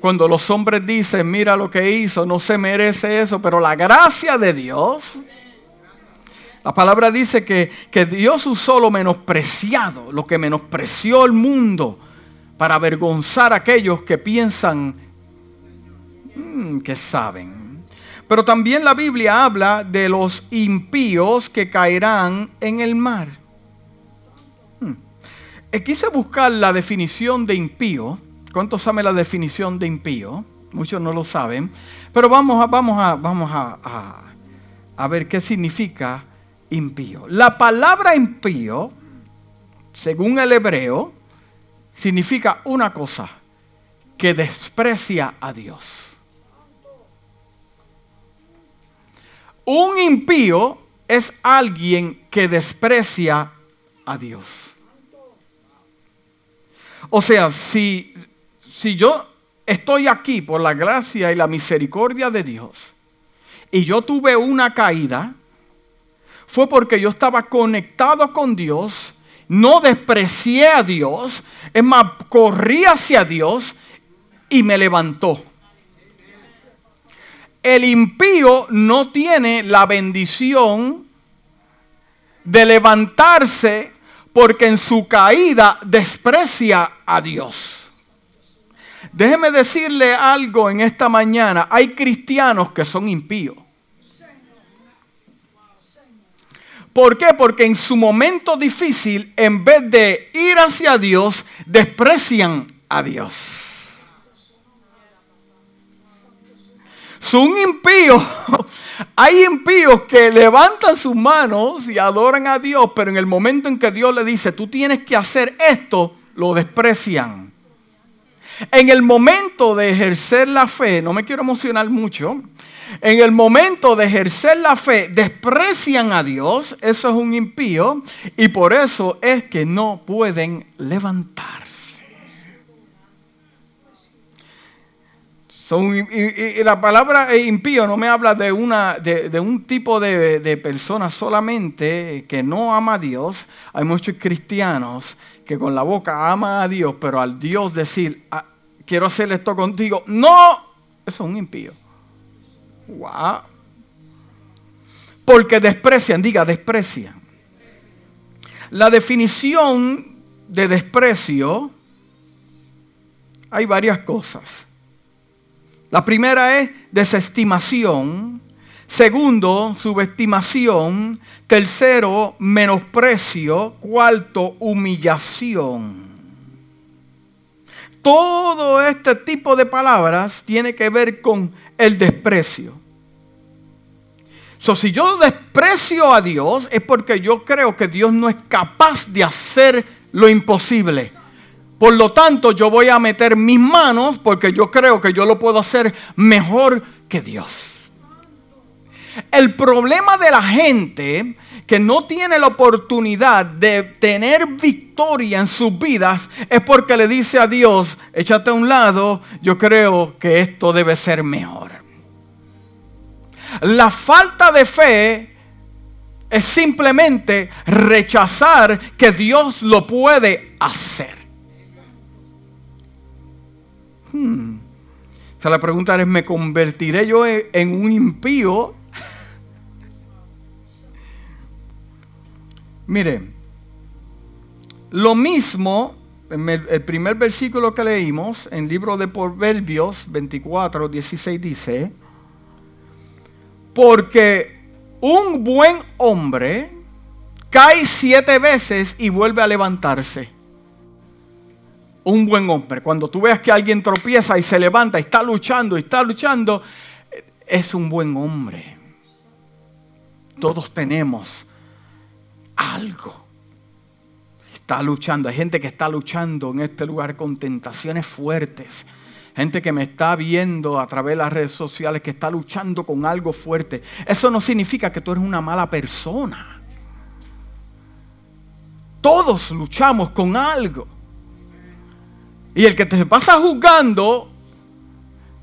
Cuando los hombres dicen, mira lo que hizo, no se merece eso, pero la gracia de Dios, la palabra dice que, que Dios usó lo menospreciado, lo que menospreció el mundo, para avergonzar a aquellos que piensan mm, que saben. Pero también la Biblia habla de los impíos que caerán en el mar. Hmm. Eh, quise buscar la definición de impío ¿Cuántos saben la definición de impío? Muchos no lo saben. Pero vamos a, vamos a, vamos a, a ver qué significa impío. La palabra impío, según el hebreo, significa una cosa, que desprecia a Dios. Un impío es alguien que desprecia a Dios. O sea, si, si yo estoy aquí por la gracia y la misericordia de Dios y yo tuve una caída, fue porque yo estaba conectado con Dios, no desprecié a Dios, es más, corrí hacia Dios y me levantó. El impío no tiene la bendición de levantarse porque en su caída desprecia a Dios. Déjeme decirle algo en esta mañana. Hay cristianos que son impíos. ¿Por qué? Porque en su momento difícil, en vez de ir hacia Dios, desprecian a Dios. Son impíos. Hay impíos que levantan sus manos y adoran a Dios, pero en el momento en que Dios le dice, tú tienes que hacer esto, lo desprecian. En el momento de ejercer la fe, no me quiero emocionar mucho, en el momento de ejercer la fe desprecian a Dios, eso es un impío, y por eso es que no pueden levantarse. y, la palabra impío no me habla de, una, de, un tipo de, de persona solamente que no ama a Dios. Hay muchos cristianos que con la boca ama a Dios, pero al Dios decir, ah, quiero hacer esto contigo, no, eso es un impío. Wow. Porque desprecian, diga, desprecian. La definición de desprecio, hay varias cosas. La primera es desestimación. Segundo, subestimación. Tercero, menosprecio. Cuarto, humillación. Todo este tipo de palabras tiene que ver con el desprecio. So, si yo desprecio a Dios es porque yo creo que Dios no es capaz de hacer lo imposible. Por lo tanto, yo voy a meter mis manos porque yo creo que yo lo puedo hacer mejor que Dios. El problema de la gente que no tiene la oportunidad de tener victoria en sus vidas es porque le dice a Dios, échate a un lado, yo creo que esto debe ser mejor. La falta de fe es simplemente rechazar que Dios lo puede hacer. Hmm. O sea, la pregunta es, ¿me convertiré yo en un impío Mire, lo mismo, el primer versículo que leímos, en el libro de Proverbios 24, 16 dice, porque un buen hombre cae siete veces y vuelve a levantarse. Un buen hombre. Cuando tú veas que alguien tropieza y se levanta y está luchando y está luchando, es un buen hombre. Todos tenemos algo. Está luchando. Hay gente que está luchando en este lugar con tentaciones fuertes. Gente que me está viendo a través de las redes sociales que está luchando con algo fuerte. Eso no significa que tú eres una mala persona. Todos luchamos con algo. Y el que te pasa juzgando,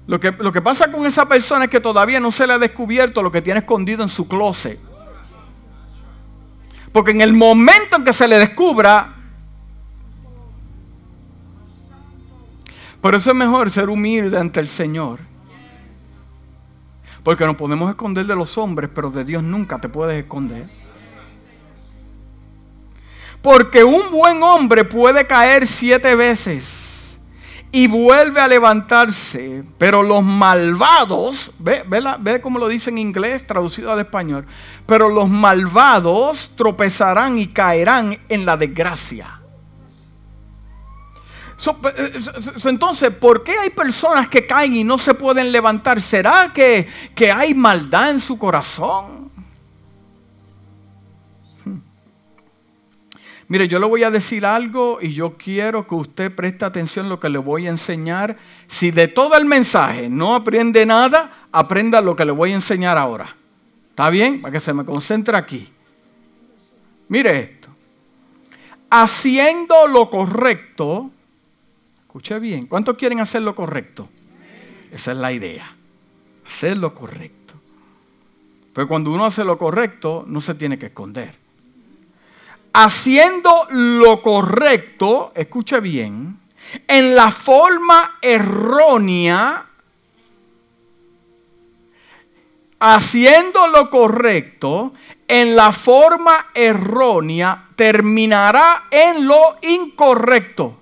lo que, lo que pasa con esa persona es que todavía no se le ha descubierto lo que tiene escondido en su closet. Porque en el momento en que se le descubra, Por eso es mejor ser humilde ante el Señor. Porque nos podemos esconder de los hombres, pero de Dios nunca te puedes esconder. Porque un buen hombre puede caer siete veces y vuelve a levantarse, pero los malvados, ve, ve, cómo lo dice en inglés, traducido al español, pero los malvados tropezarán y caerán en la desgracia. Eh, entonces, ¿por qué hay personas que caen y no se pueden levantar? ¿Será que, que hay maldad en su corazón? Mire, yo le voy a decir algo y yo quiero que usted preste atención a lo que le voy a enseñar. Si de todo el mensaje no aprende nada, aprenda lo que le voy a enseñar ahora. ¿Está bien? Para que se me concentre aquí. Mire esto. Haciendo lo correcto Escuche bien. ¿Cuántos quieren hacer lo correcto? Esa es la idea. Hacer lo correcto. Pero cuando uno hace lo correcto, no se tiene que esconder. Haciendo lo correcto, escuche bien, en la forma errónea, haciendo lo correcto en la forma errónea, terminará en lo incorrecto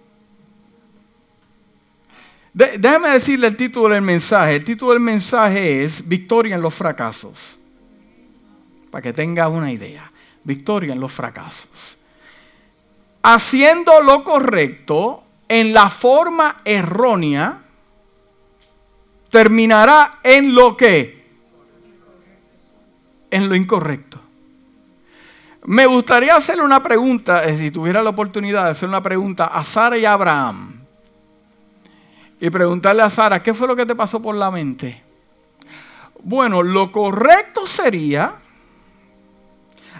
déjeme decirle el título del mensaje. El título del mensaje es Victoria en los fracasos. Para que tenga una idea. Victoria en los fracasos. Haciendo lo correcto en la forma errónea, terminará en lo que? En lo incorrecto. Me gustaría hacerle una pregunta, eh, si tuviera la oportunidad de hacer una pregunta a Sara y a Abraham y preguntarle a Sara, ¿qué fue lo que te pasó por la mente? Bueno, lo correcto sería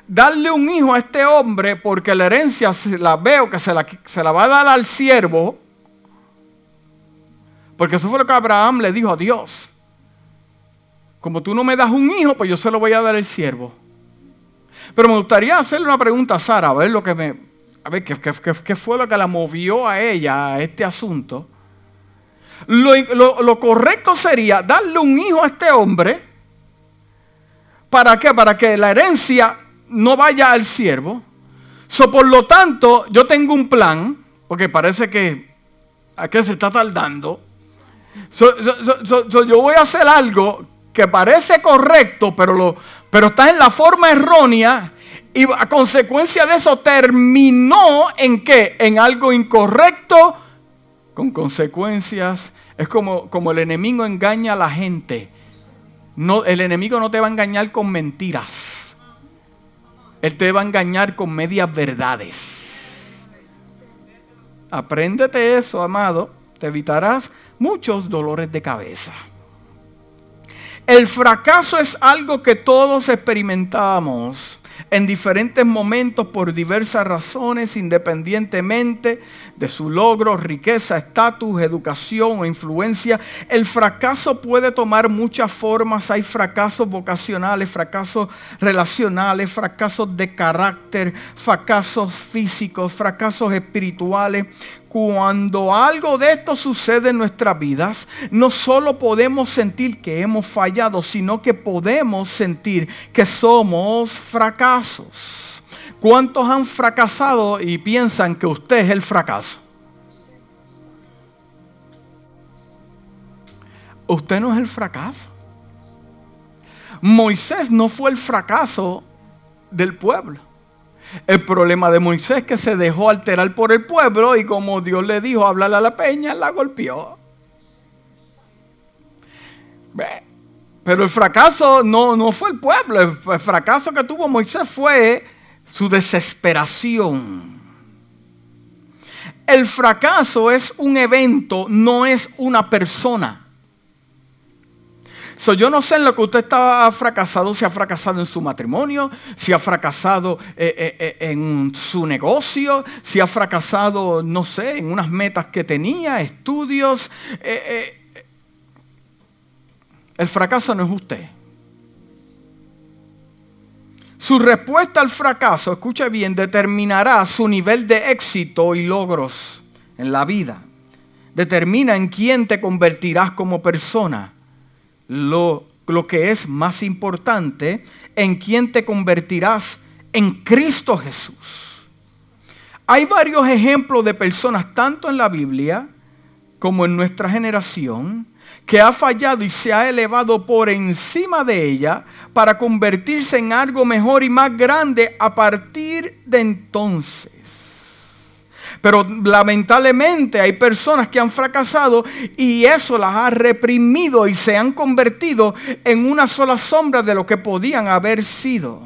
darle un hijo a este hombre porque la herencia la veo que se la, se la va a dar al siervo. Porque eso fue lo que Abraham le dijo a Dios. Como tú no me das un hijo, pues yo se lo voy a dar al siervo. Pero me gustaría hacerle una pregunta a Sara, a ver lo que me. A ver qué, qué fue lo que la movió a ella a este asunto. Lo, correcto sería darle un hijo a este hombre. ¿Para qué? Para que la herencia no vaya al siervo. So, por lo tanto, yo tengo un plan, porque parece que aquí se está tardando. yo voy a hacer algo que parece correcto, pero, lo, pero está en la forma errónea. Y a consecuencia de eso terminó en qué? En algo incorrecto con consecuencias. Es como, como el enemigo engaña a la gente. No, el enemigo no te va a engañar con mentiras. Él te va a engañar con medias verdades. Apréndete eso, amado. Te evitarás muchos dolores de cabeza. El fracaso es algo que todos experimentamos en diferentes momentos por diversas razones, independientemente de su logro, riqueza, estatus, educación o influencia. El fracaso puede tomar muchas formas. Hay fracasos vocacionales, fracasos relacionales, fracasos de carácter, fracasos físicos, fracasos espirituales. Cuando algo de esto sucede en nuestras vidas, no solo podemos sentir que hemos fallado, sino que podemos sentir que somos fracasos. ¿Cuántos han fracasado y piensan que usted es el fracaso? Usted no es el fracaso. Moisés no fue el fracaso del pueblo. El problema de Moisés es que se dejó alterar por el pueblo y como Dios le dijo hablarle a la peña, la golpeó. Pero el fracaso no, no fue el pueblo, el fracaso que tuvo Moisés fue su desesperación. El fracaso es un evento, no es una persona yo no sé en lo que usted está fracasado, si ha fracasado en su matrimonio, si ha fracasado eh, eh, eh, en su negocio, si ha fracasado, no sé, en unas metas que tenía, estudios. el fracaso no es usted. Su respuesta al fracaso, escuche bien, determinará su nivel de éxito y logros en la vida. determina en quién te convertirás como persona. Lo, lo que es más importante, en quién te convertirás en Cristo Jesús. Hay varios ejemplos de personas, tanto en la Biblia como en nuestra generación, que ha fallado y se ha elevado por encima de ella para convertirse en algo mejor y más grande a partir de entonces. Pero lamentablemente hay personas que han fracasado y eso las ha reprimido y se han convertido en una sola sombra de lo que podían haber sido.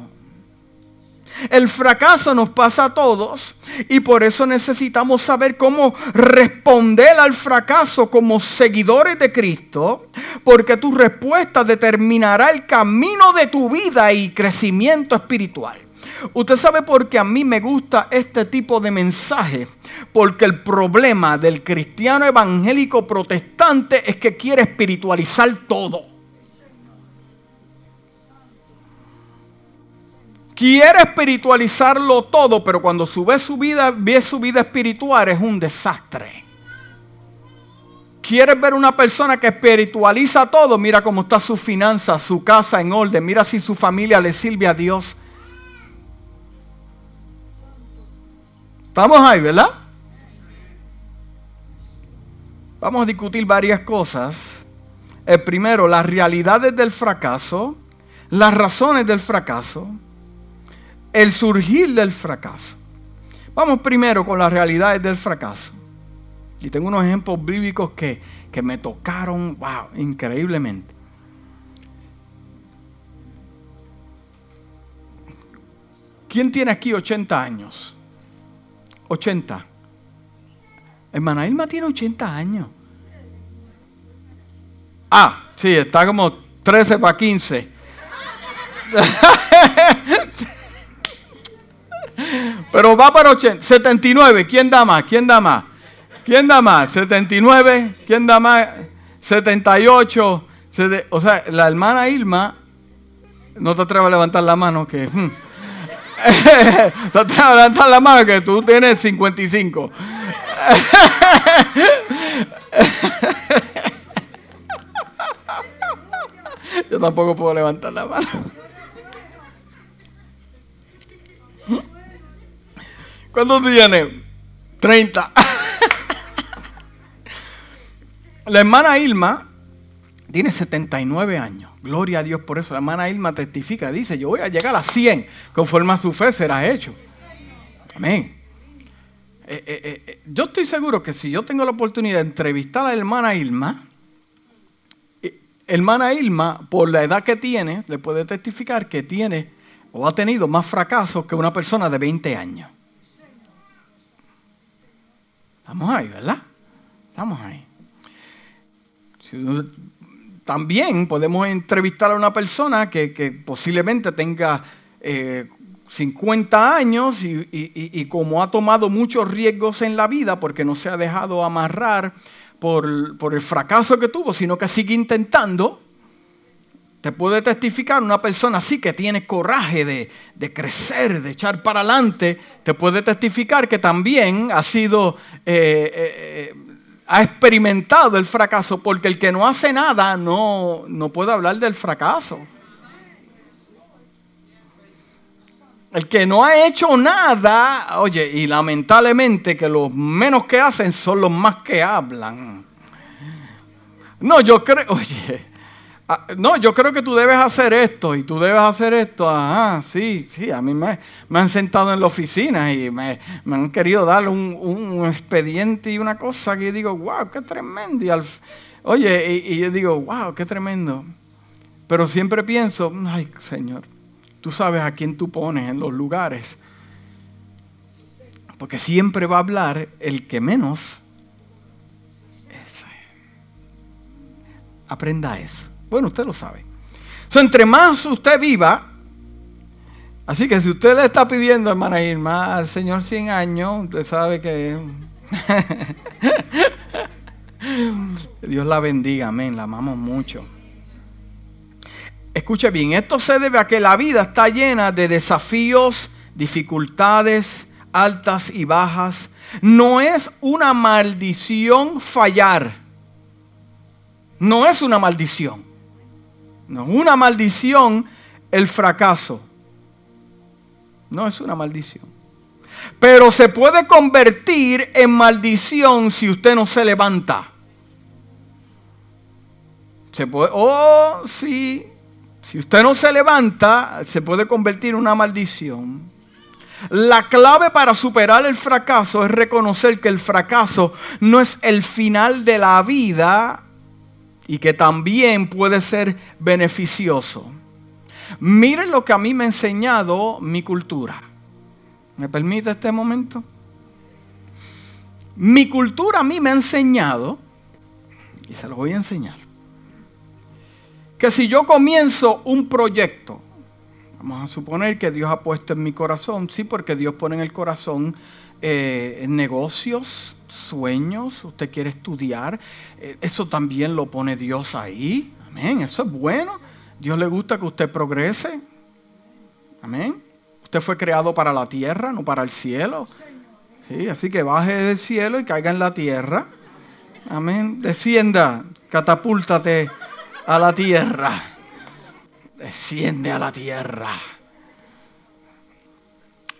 El fracaso nos pasa a todos y por eso necesitamos saber cómo responder al fracaso como seguidores de Cristo, porque tu respuesta determinará el camino de tu vida y crecimiento espiritual. Usted sabe por qué a mí me gusta este tipo de mensaje, porque el problema del cristiano evangélico protestante es que quiere espiritualizar todo. quiere espiritualizarlo todo, pero cuando sube su vida, ve su vida espiritual es un desastre. ¿Quieres ver una persona que espiritualiza todo? Mira cómo está su finanza, su casa en orden. Mira si su familia le sirve a Dios. Estamos ahí, ¿verdad? Vamos a discutir varias cosas. El primero, las realidades del fracaso, las razones del fracaso el surgir del fracaso. Vamos primero con las realidades del fracaso. Y tengo unos ejemplos bíblicos que, que me tocaron, wow, increíblemente. ¿Quién tiene aquí 80 años? 80. Hermana Irma tiene 80 años. Ah, sí, está como 13 para 15. Pero va para 80, 79. ¿Quién da más? ¿Quién da más? ¿Quién da más? 79. ¿Quién da más? 78. O sea, la hermana Irma no te atreves a levantar la mano que... Hmm. te atreves a levantar la mano que tú tienes 55. Yo tampoco puedo levantar la mano. ¿Cuántos tiene? 30. La hermana Ilma tiene 79 años. Gloria a Dios por eso. La hermana Ilma testifica, dice, yo voy a llegar a 100 conforme a su fe será hecho. Amén. Eh, eh, eh, yo estoy seguro que si yo tengo la oportunidad de entrevistar a la hermana Ilma, hermana Ilma, por la edad que tiene, le puede testificar que tiene o ha tenido más fracasos que una persona de 20 años. Estamos ahí, ¿verdad? Estamos ahí. También podemos entrevistar a una persona que, posiblemente tenga 50 eh, años y, como ha tomado muchos riesgos en la vida porque no se ha dejado amarrar por, por el fracaso que tuvo, sino que sigue intentando, te puede testificar una persona así que tiene coraje de, crecer, de echar para adelante. Te puede testificar que también ha sido, eh, eh, ha experimentado el fracaso, porque el que no hace nada no, no puede hablar del fracaso. El que no ha hecho nada, oye, y lamentablemente que los menos que hacen son los más que hablan. No, yo creo, oye, Ah, no, yo creo que tú debes hacer esto y tú debes hacer esto. Ah, sí, sí, a mí me, han sentado en la oficina y me, han querido dar un, expediente y una cosa que digo, wow, qué tremendo. Y oye, y, yo digo, wow, qué tremendo. Pero siempre pienso, ay, Señor, tú sabes a quién tú pones en los lugares. Porque siempre va a hablar el que menos. Aprenda eso. Bueno, usted lo sabe. entre más usted viva, así que si usted le está pidiendo, hermana Irma, al Señor 100 años, usted sabe que... Dios la bendiga, amén, la amamos mucho. Escuche bien, esto se debe a que la vida está llena de desafíos, dificultades, altas y bajas. No es una maldición fallar. No es una maldición. No es una maldición el fracaso. No es una maldición. Pero se puede convertir en maldición si usted no se levanta. Se puede, oh, sí. Si usted no se levanta, se puede convertir en una maldición. La clave para superar el fracaso es reconocer que el fracaso no es el final de la vida y que también puede ser beneficioso. Miren lo que a mí me ha enseñado mi cultura. ¿Me permite este momento? Mi cultura a mí me ha enseñado, y se lo voy a enseñar, que si yo comienzo un proyecto, vamos a suponer que Dios ha puesto en mi corazón, sí, porque Dios pone en el corazón eh, negocios, sueños, usted quiere estudiar, eh, eso también lo pone Dios ahí, amén, eso es bueno, Dios le gusta que usted progrese, amén, usted fue creado para la tierra, no para el cielo, sí, así que baje del cielo y caiga en la tierra, amén, descienda, catapúltate a la tierra. Desciende a la tierra.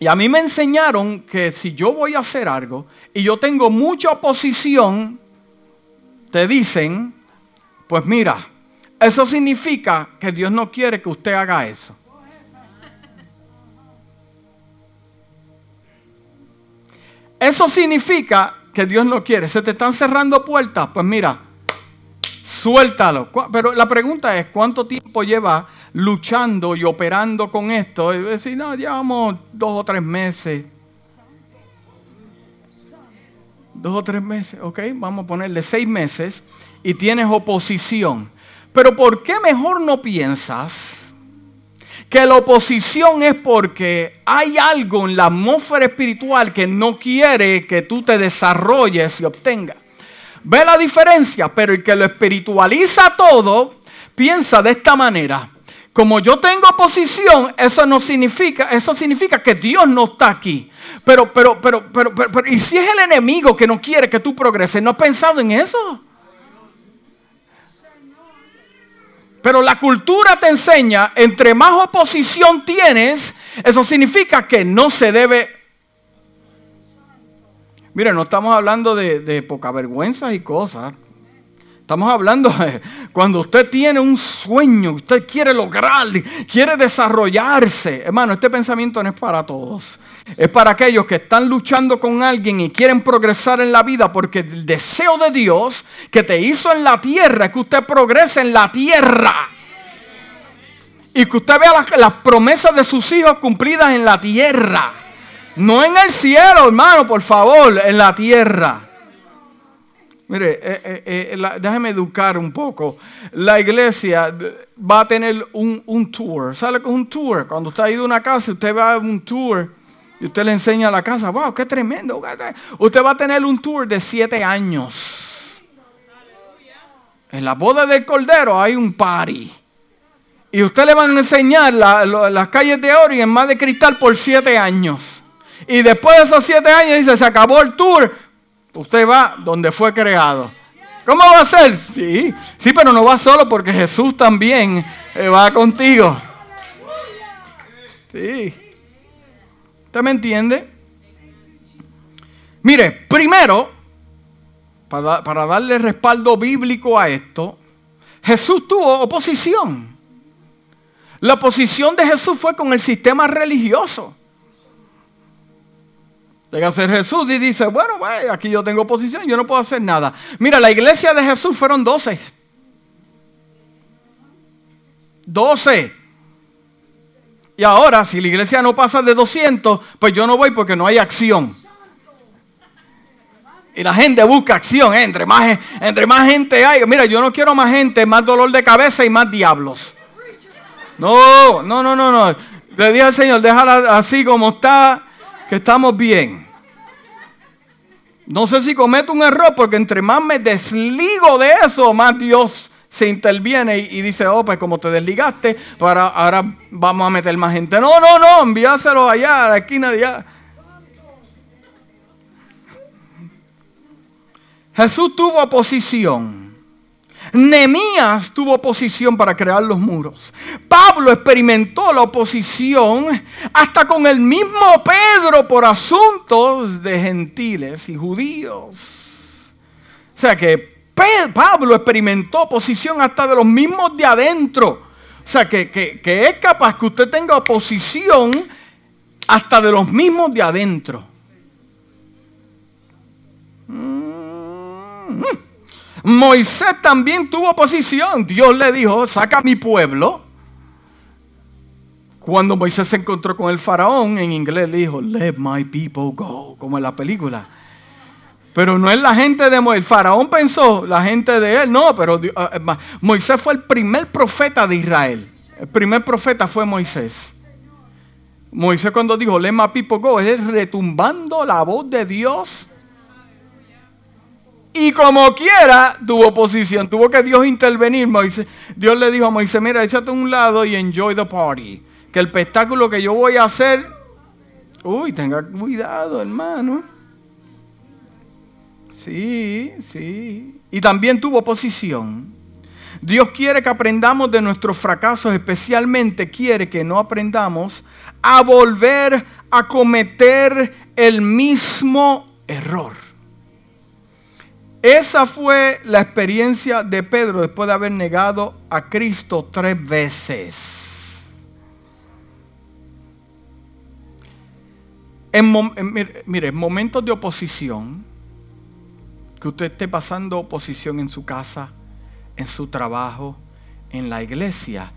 Y a mí me enseñaron que si yo voy a hacer algo y yo tengo mucha oposición, te dicen, pues mira, eso significa que Dios no quiere que usted haga eso. Eso significa que Dios no quiere. Se te están cerrando puertas. Pues mira, suéltalo. Pero la pregunta es, ¿cuánto tiempo lleva luchando y operando con esto? Y decir, no, llevamos dos o tres meses. Dos o tres meses, ok, vamos a ponerle seis meses y tienes oposición. Pero ¿por qué mejor no piensas que la oposición es porque hay algo en la atmósfera espiritual que no quiere que tú te desarrolles y obtengas? Ve la diferencia, pero el que lo espiritualiza todo piensa de esta manera. Como yo tengo oposición, eso no significa, eso significa que Dios no está aquí. Pero, pero, pero, pero, pero, ¿y si es el enemigo que no quiere que tú progreses? ¿No has pensado en eso? Pero la cultura te enseña, entre más oposición tienes, eso significa que no se debe Mire, no estamos hablando de, poca vergüenza y cosas. Estamos hablando de cuando usted tiene un sueño, usted quiere lograr, quiere desarrollarse. Hermano, este pensamiento no es para todos. Es para aquellos que están luchando con alguien y quieren progresar en la vida porque el deseo de Dios que te hizo en la tierra es que usted progrese en la tierra. Y que usted vea las promesas de sus hijos cumplidas en la tierra. No en el cielo, hermano, por favor, en la tierra. Mire, eh, eh, eh, déjeme educar un poco. La iglesia va a tener un, tour. ¿Sabe qué es un tour? Cuando usted ha ido a una casa, usted va a un tour y usted le enseña la casa. ¡Wow, qué tremendo! Usted va a tener un tour de siete años. En la boda del Cordero hay un party. Y usted le van a enseñar las calles de oro y en más de cristal por siete años. Y después de esos siete años dice, se acabó el tour. Usted va donde fue creado. ¿Cómo va a ser? Sí, sí, pero no va solo porque Jesús también eh, va contigo. Sí. ¿Usted me entiende? Mire, primero, para, para darle respaldo bíblico a esto, Jesús tuvo oposición. La oposición de Jesús fue con el sistema religioso. Llega a ser Jesús y dice, bueno, aquí yo tengo posición, yo no puedo hacer nada. Mira, la iglesia de Jesús fueron 12. 12. Y ahora, si la iglesia no pasa de 200, pues yo no voy porque no hay acción. Y la gente busca acción. ¿eh? Entre, más, entre más gente hay. Mira, yo no quiero más gente, más dolor de cabeza y más diablos. No, no, no, no, no. Le dije al Señor, déjala así como está que estamos bien. No sé si cometo un error, porque entre más me desligo de eso, más Dios se interviene y, dice, oh, pues como te desligaste, para, ahora vamos a meter más gente. No, no, no, enviáselo allá, a la esquina de allá. Jesús tuvo oposición. Nemías tuvo oposición para crear los muros. Pablo experimentó la oposición hasta con el mismo Pedro por asuntos de gentiles y judíos. O sea que Pablo experimentó oposición hasta de los mismos de adentro. O sea que, es capaz que usted tenga oposición hasta de los mismos de adentro. Mm. Moisés también tuvo oposición. Dios le dijo, saca a mi pueblo. Cuando Moisés se encontró con el faraón, en inglés le dijo, let my people go, como en la película. Pero no es la gente de Moisés. El faraón pensó, la gente de él, no, pero ah, Moisés fue el primer profeta de Israel. El primer profeta fue Moisés. Moisés cuando dijo, let my people go, es retumbando la voz de Dios y como quiera, tuvo oposición. Tuvo que Dios intervenir. Dios le dijo a Moisés, mira, échate a un lado y enjoy the party. Que el espectáculo que yo voy a hacer... Uy, tenga cuidado, hermano. Sí, sí. Y también tuvo oposición. Dios quiere que aprendamos de nuestros fracasos, especialmente quiere que no aprendamos a volver a cometer el mismo error. Esa fue la experiencia de Pedro después de haber negado a Cristo tres veces. En, mire, en momentos de oposición, que usted esté pasando oposición en su casa, en su trabajo, en la iglesia,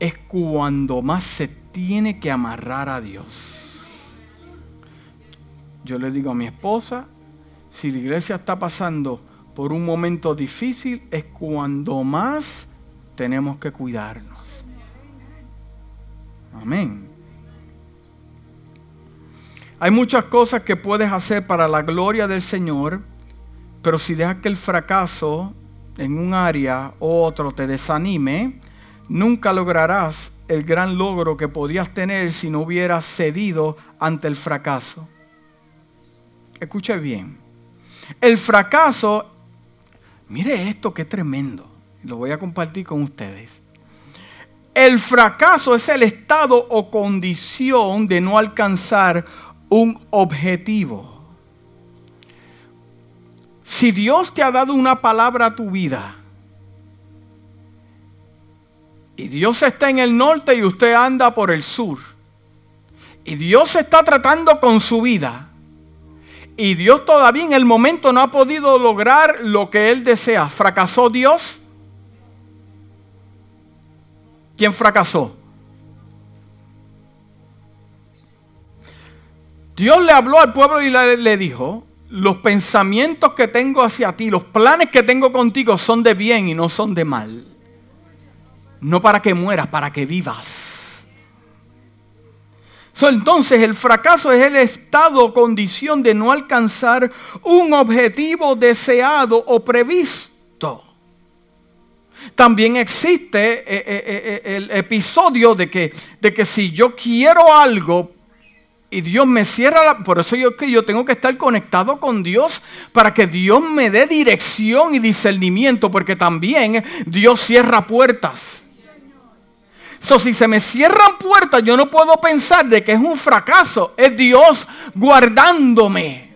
es cuando más se tiene que amarrar a Dios. Yo le digo a mi esposa, si la iglesia está pasando por un momento difícil, es cuando más tenemos que cuidarnos. Amén. Hay muchas cosas que puedes hacer para la gloria del Señor, pero si dejas que el fracaso en un área u otro te desanime, nunca lograrás el gran logro que podrías tener si no hubieras cedido ante el fracaso. Escuche bien. El fracaso, mire esto que tremendo, lo voy a compartir con ustedes. El fracaso es el estado o condición de no alcanzar un objetivo. Si Dios te ha dado una palabra a tu vida y Dios está en el norte y usted anda por el sur y Dios está tratando con su vida, y Dios todavía en el momento no ha podido lograr lo que Él desea. ¿Fracasó Dios? ¿Quién fracasó? Dios le habló al pueblo y le, dijo, los pensamientos que tengo hacia ti, los planes que tengo contigo son de bien y no son de mal. No para que mueras, para que vivas entonces el fracaso es el estado o condición de no alcanzar un objetivo deseado o previsto. También existe eh, eh, eh, el episodio de que, de que si yo quiero algo y Dios me cierra la... Por eso yo, que yo tengo que estar conectado con Dios para que Dios me dé dirección y discernimiento, porque también Dios cierra puertas. So, si se me cierran puertas, yo no puedo pensar de que es un fracaso. Es Dios guardándome.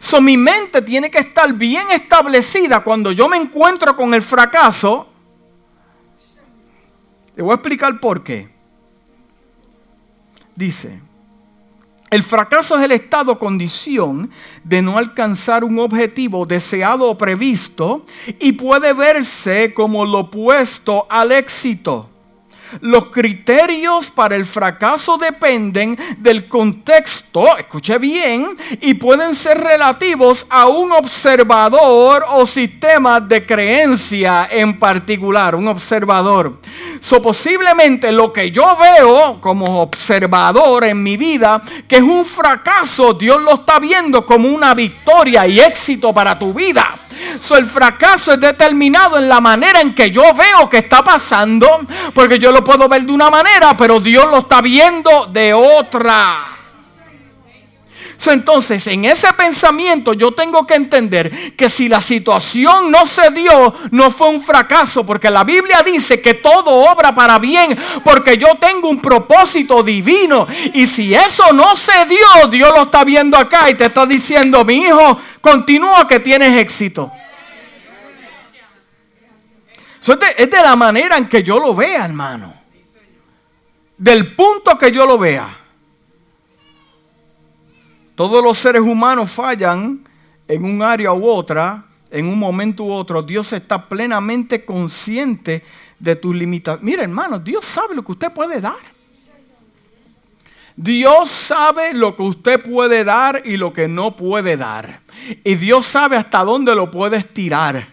So, mi mente tiene que estar bien establecida cuando yo me encuentro con el fracaso. Le voy a explicar por qué. Dice, el fracaso es el estado condición de no alcanzar un objetivo deseado o previsto y puede verse como lo opuesto al éxito. Los criterios para el fracaso dependen del contexto, escuche bien, y pueden ser relativos a un observador o sistema de creencia en particular, un observador. So, posiblemente lo que yo veo como observador en mi vida, que es un fracaso, Dios lo está viendo como una victoria y éxito para tu vida. So, el fracaso es determinado en la manera en que yo veo que está pasando, porque yo lo puedo ver de una manera, pero Dios lo está viendo de otra. entonces, en ese pensamiento yo tengo que entender que si la situación no se dio, no fue un fracaso, porque la Biblia dice que todo obra para bien, porque yo tengo un propósito divino. Y si eso no se dio, Dios lo está viendo acá y te está diciendo, mi hijo, continúa que tienes éxito. es de la manera en que yo lo vea, hermano. Del punto que yo lo vea. Todos los seres humanos fallan en un área u otra, en un momento u otro. Dios está plenamente consciente de tus limitaciones. Mira, hermano, Dios sabe lo que usted puede dar. Dios sabe lo que usted puede dar y lo que no puede dar. Y Dios sabe hasta dónde lo puede estirar.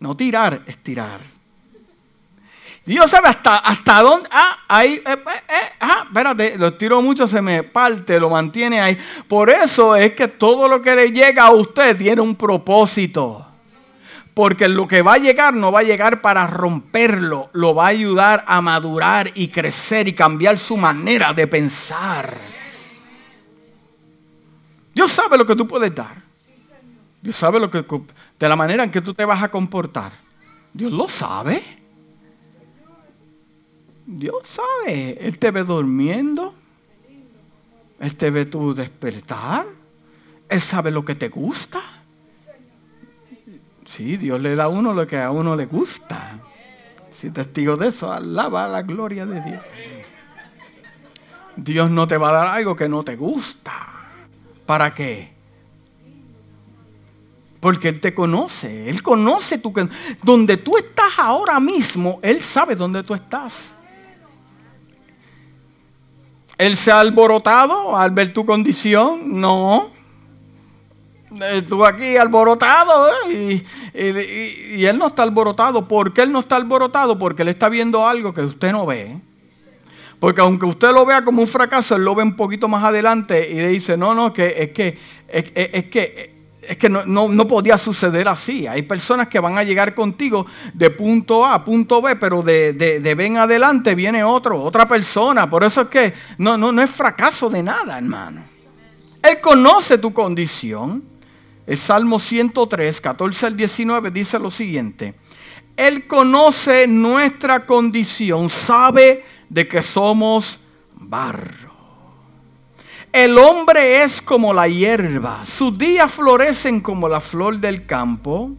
No tirar, estirar. Dios sabe hasta, hasta dónde. Ah, ahí. Eh, eh, eh, ah, espérate, lo tiro mucho, se me parte, lo mantiene ahí. Por eso es que todo lo que le llega a usted tiene un propósito. Porque lo que va a llegar no va a llegar para romperlo, lo va a ayudar a madurar y crecer y cambiar su manera de pensar. Dios sabe lo que tú puedes dar. Dios sabe lo que de la manera en que tú te vas a comportar. Dios lo sabe. Dios sabe, Él te ve durmiendo, Él te ve tu despertar, Él sabe lo que te gusta. Sí, Dios le da a uno lo que a uno le gusta. Si testigo de eso, alaba la gloria de Dios. Dios no te va a dar algo que no te gusta. ¿Para qué? Porque Él te conoce. Él conoce tu... Donde tú estás ahora mismo, Él sabe dónde tú estás. ¿Él se ha alborotado al ver tu condición? No. Tú aquí alborotado ¿eh? y, él no está alborotado. ¿Por qué él no está alborotado? Porque él está viendo algo que usted no ve. Porque aunque usted lo vea como un fracaso, él lo ve un poquito más adelante y le dice, no, no, que es que, es que es que no, podía suceder así. Hay personas que van a llegar contigo de punto A a punto B, pero de, de, B en adelante viene otro, otra persona. Por eso es que no, no, no es fracaso de nada, hermano. Él conoce tu condición. El Salmo 103, 14 al 19 dice lo siguiente. Él conoce nuestra condición, sabe de que somos barro. El hombre es como la hierba, sus días florecen como la flor del campo.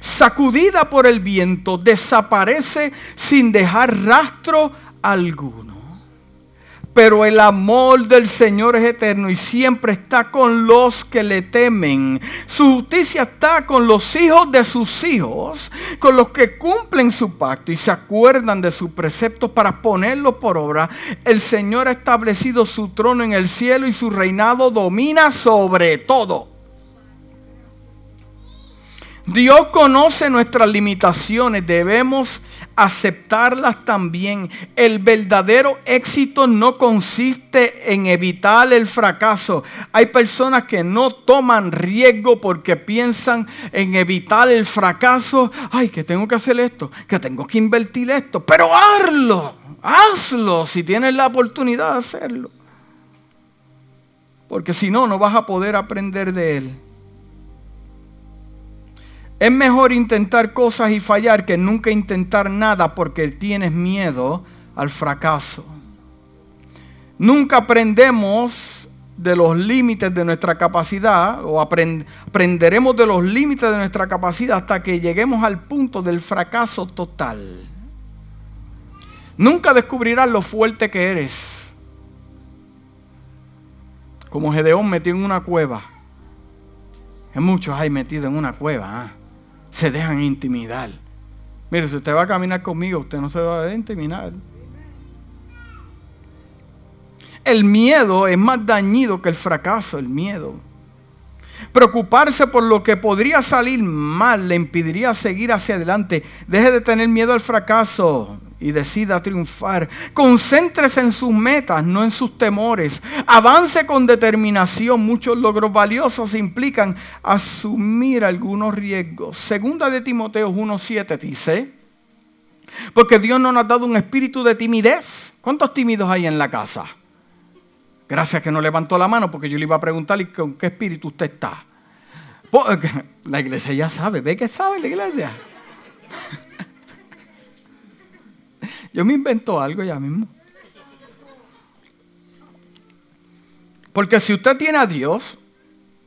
Sacudida por el viento, desaparece sin dejar rastro alguno. Pero el amor del Señor es eterno y siempre está con los que le temen. Su justicia está con los hijos de sus hijos, con los que cumplen su pacto y se acuerdan de sus preceptos para ponerlo por obra. El Señor ha establecido su trono en el cielo y su reinado domina sobre todo. Dios conoce nuestras limitaciones, debemos aceptarlas también. El verdadero éxito no consiste en evitar el fracaso. Hay personas que no toman riesgo porque piensan en evitar el fracaso. Ay, que tengo que hacer esto, que tengo que invertir esto, pero hazlo, hazlo si tienes la oportunidad de hacerlo. Porque si no, no vas a poder aprender de él. Es mejor intentar cosas y fallar que nunca intentar nada porque tienes miedo al fracaso. Nunca aprendemos de los límites de nuestra capacidad o aprenderemos de los límites de nuestra capacidad hasta que lleguemos al punto del fracaso total. Nunca descubrirás lo fuerte que eres. Como Gedeón metido en una cueva. Hay muchos hay metido en una cueva. ¿ah? Se dejan intimidar. Mire, si usted va a caminar conmigo, usted no se va a intimidar. El miedo es más dañido que el fracaso, el miedo. Preocuparse por lo que podría salir mal le impediría seguir hacia adelante. Deje de tener miedo al fracaso y decida triunfar. Concéntrese en sus metas, no en sus temores. Avance con determinación. Muchos logros valiosos implican asumir algunos riesgos. Segunda de Timoteo 1.7 dice, porque Dios no nos ha dado un espíritu de timidez. ¿Cuántos tímidos hay en la casa? Gracias que no levantó la mano porque yo le iba a preguntar con qué espíritu usted está. La iglesia ya sabe, ¿ve que sabe la iglesia? Yo me invento algo ya mismo. Porque si usted tiene a Dios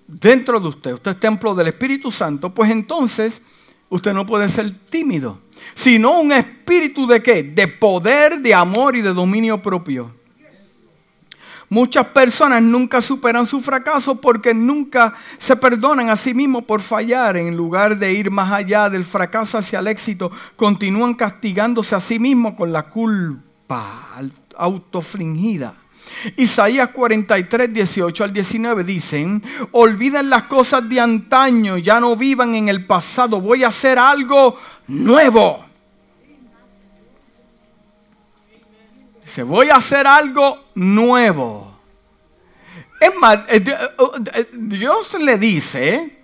dentro de usted, usted es templo del Espíritu Santo, pues entonces usted no puede ser tímido, sino un espíritu de qué? De poder, de amor y de dominio propio. Muchas personas nunca superan su fracaso porque nunca se perdonan a sí mismos por fallar. En lugar de ir más allá del fracaso hacia el éxito, continúan castigándose a sí mismos con la culpa autofringida. Isaías 43, 18 al 19 dicen, olviden las cosas de antaño, ya no vivan en el pasado, voy a hacer algo nuevo. Dice, voy a hacer algo nuevo. Es más, eh, eh, Dios le dice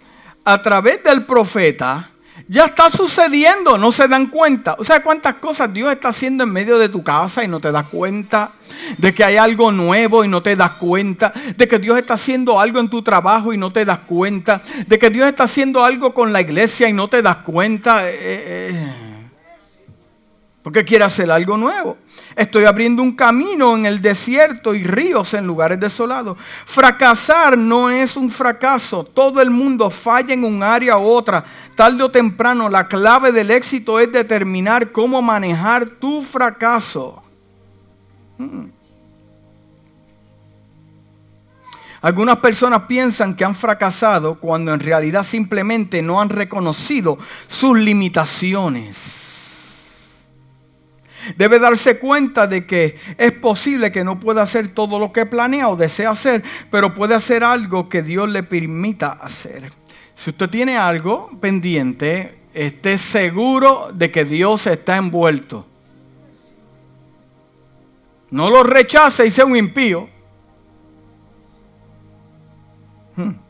a través del profeta, ya está sucediendo, no se dan cuenta. O sea, cuántas cosas Dios está haciendo en medio de tu casa y no te das cuenta. De que hay algo nuevo y no te das cuenta. De que Dios está haciendo algo en tu trabajo y no te das cuenta. De que Dios está haciendo algo con la iglesia y no te das cuenta. Eh, porque quiere hacer algo nuevo. Estoy abriendo un camino en el desierto y ríos en lugares desolados. Fracasar no es un fracaso. Todo el mundo falla en un área u otra. Tarde o temprano, la clave del éxito es determinar cómo manejar tu fracaso. Hmm. Algunas personas piensan que han fracasado cuando en realidad simplemente no han reconocido sus limitaciones debe darse cuenta de que es posible que no pueda hacer todo lo que planea o desea hacer, pero puede hacer algo que Dios le permita hacer. Si usted tiene algo pendiente, esté seguro de que Dios está envuelto. No lo rechace y sea un impío. Hmm.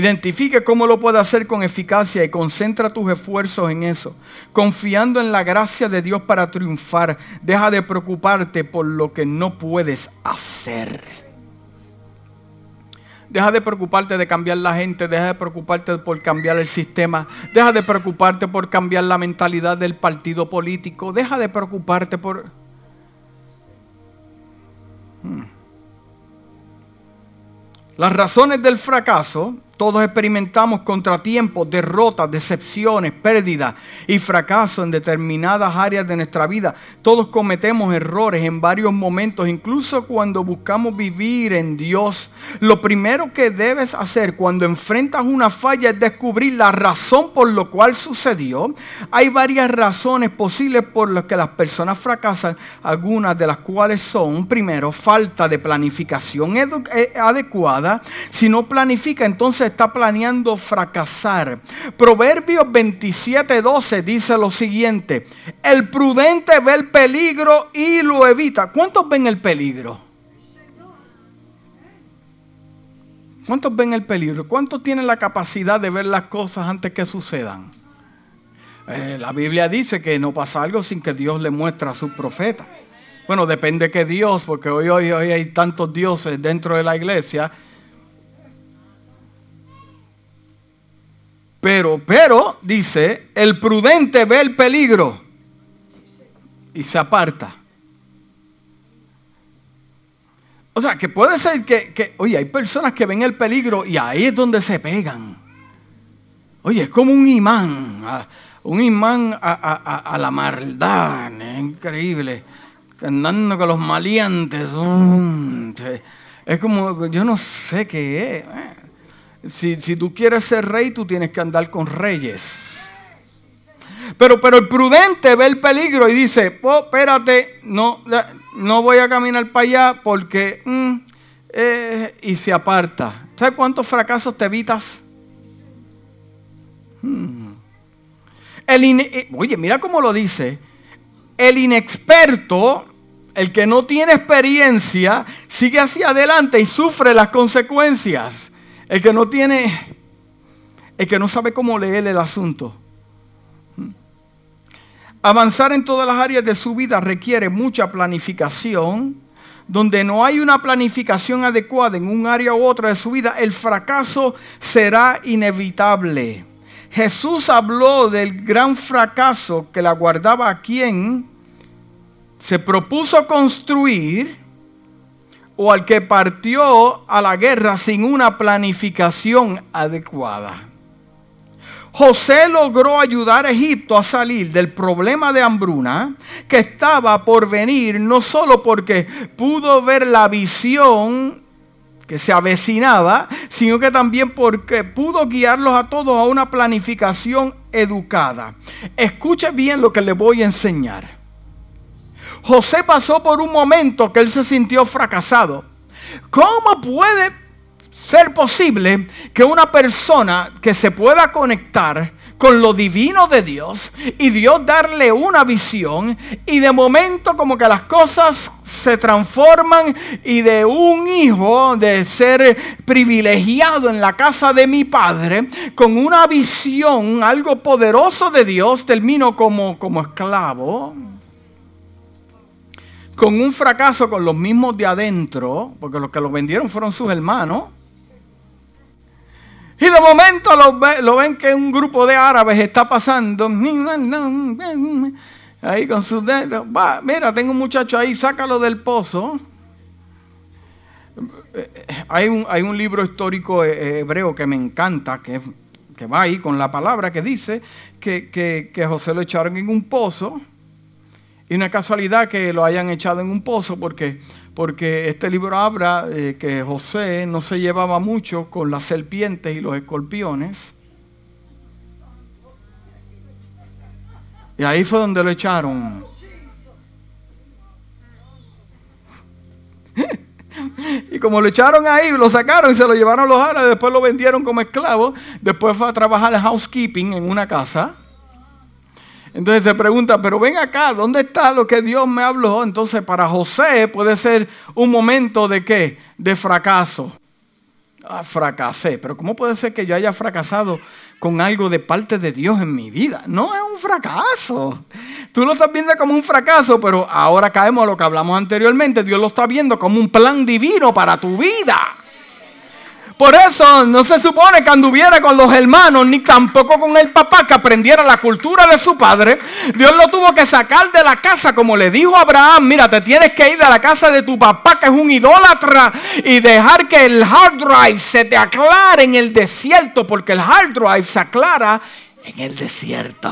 Identifique cómo lo puede hacer con eficacia y concentra tus esfuerzos en eso, confiando en la gracia de Dios para triunfar. Deja de preocuparte por lo que no puedes hacer. Deja de preocuparte de cambiar la gente, deja de preocuparte por cambiar el sistema, deja de preocuparte por cambiar la mentalidad del partido político, deja de preocuparte por... Hmm. Las razones del fracaso todos experimentamos contratiempos, derrotas, decepciones, pérdidas y fracaso en determinadas áreas de nuestra vida. Todos cometemos errores en varios momentos, incluso cuando buscamos vivir en Dios. Lo primero que debes hacer cuando enfrentas una falla es descubrir la razón por lo cual sucedió. Hay varias razones posibles por las que las personas fracasan, algunas de las cuales son, primero, falta de planificación eh, adecuada. Si no planifica, entonces está planeando fracasar. Proverbios 27:12 dice lo siguiente, el prudente ve el peligro y lo evita. ¿Cuántos ven el peligro? ¿Cuántos ven el peligro? ¿Cuántos tienen la capacidad de ver las cosas antes que sucedan? Eh, la Biblia dice que no pasa algo sin que Dios le muestre a su profeta. Bueno, depende que Dios, porque hoy, hoy, hoy hay tantos dioses dentro de la iglesia Pero, pero, dice, el prudente ve el peligro y se aparta. O sea, que puede ser que, oye, hay personas que ven el peligro y ahí es donde se pegan. Oye, es como un imán, un imán a, la maldad, es increíble. Andando con los maleantes. es como, yo no sé qué es. Eh. Si, tú quieres ser rey, tú tienes que andar con reyes. Pero, pero el prudente ve el peligro y dice, oh, espérate, no, no voy a caminar para allá porque... Mm, eh", y se aparta. ¿Sabes cuántos fracasos te evitas? Hmm. Eh, oye, mira cómo lo dice. El inexperto, el que no tiene experiencia, sigue hacia adelante y sufre las consecuencias. El que no tiene, el que no sabe cómo leer el asunto. Avanzar en todas las áreas de su vida requiere mucha planificación, donde no hay una planificación adecuada en un área u otra de su vida, el fracaso será inevitable. Jesús habló del gran fracaso que le aguardaba a quien se propuso construir o al que partió a la guerra sin una planificación adecuada. José logró ayudar a Egipto a salir del problema de hambruna que estaba por venir, no solo porque pudo ver la visión que se avecinaba, sino que también porque pudo guiarlos a todos a una planificación educada. Escuche bien lo que le voy a enseñar. José pasó por un momento que él se sintió fracasado. ¿Cómo puede ser posible que una persona que se pueda conectar con lo divino de Dios y Dios darle una visión y de momento como que las cosas se transforman y de un hijo de ser privilegiado en la casa de mi padre con una visión algo poderoso de Dios termino como como esclavo con un fracaso con los mismos de adentro porque los que lo vendieron fueron sus hermanos y de momento lo, ven que un grupo de árabes está pasando. Ahí con sus dedos. Mira, tengo un muchacho ahí, sácalo del pozo. Hay un, hay un libro histórico eh, hebreo que me encanta, que, que va ahí con la palabra que dice que, que, que José lo echaron en un pozo. Y una casualidad que lo hayan echado en un pozo porque porque este libro habla que José no se llevaba mucho con las serpientes y los escorpiones. Y ahí fue donde lo echaron. y como lo echaron ahí, lo sacaron y se lo llevaron los árabes, después lo vendieron como esclavo, después fue a trabajar housekeeping en una casa. Entonces se pregunta, pero ven acá, ¿dónde está lo que Dios me habló? Entonces para José puede ser un momento de qué? De fracaso. Ah, fracasé, pero ¿cómo puede ser que yo haya fracasado con algo de parte de Dios en mi vida? No es un fracaso. Tú lo estás viendo como un fracaso, pero ahora caemos a lo que hablamos anteriormente. Dios lo está viendo como un plan divino para tu vida. Por eso no se supone que anduviera con los hermanos, ni tampoco con el papá que aprendiera la cultura de su padre. Dios lo tuvo que sacar de la casa, como le dijo a Abraham, mira, te tienes que ir a la casa de tu papá, que es un idólatra, y dejar que el hard drive se te aclare en el desierto, porque el hard drive se aclara en el desierto.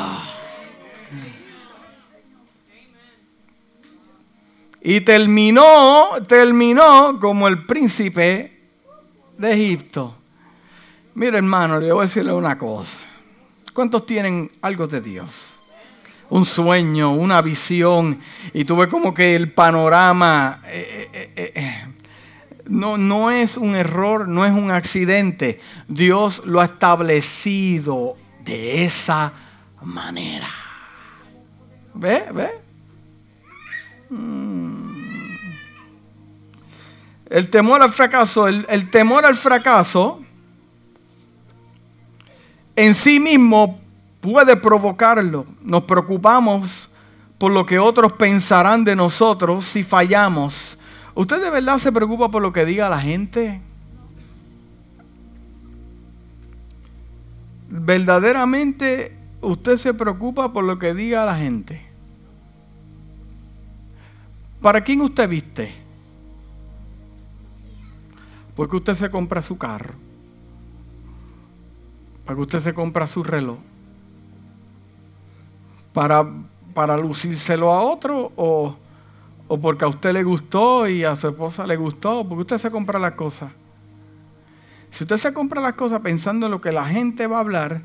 Y terminó, terminó como el príncipe de Egipto. Mira hermano, le voy a decirle una cosa. ¿Cuántos tienen algo de Dios? Un sueño, una visión, y tuve como que el panorama eh, eh, eh, no, no es un error, no es un accidente. Dios lo ha establecido de esa manera. ¿Ve? ¿Ve? Mm. El temor al fracaso, el, temor al fracaso en sí mismo puede provocarlo. Nos preocupamos por lo que otros pensarán de nosotros si fallamos. ¿Usted de verdad se preocupa por lo que diga la gente? ¿Verdaderamente usted se preocupa por lo que diga la gente? ¿Para quién usted viste? Porque usted se compra su carro. Para que usted se compra su reloj. Para, para lucírselo a otro o, o porque a usted le gustó y a su esposa le gustó. Porque usted se compra las cosas. Si usted se compra las cosas pensando en lo que la gente va a hablar,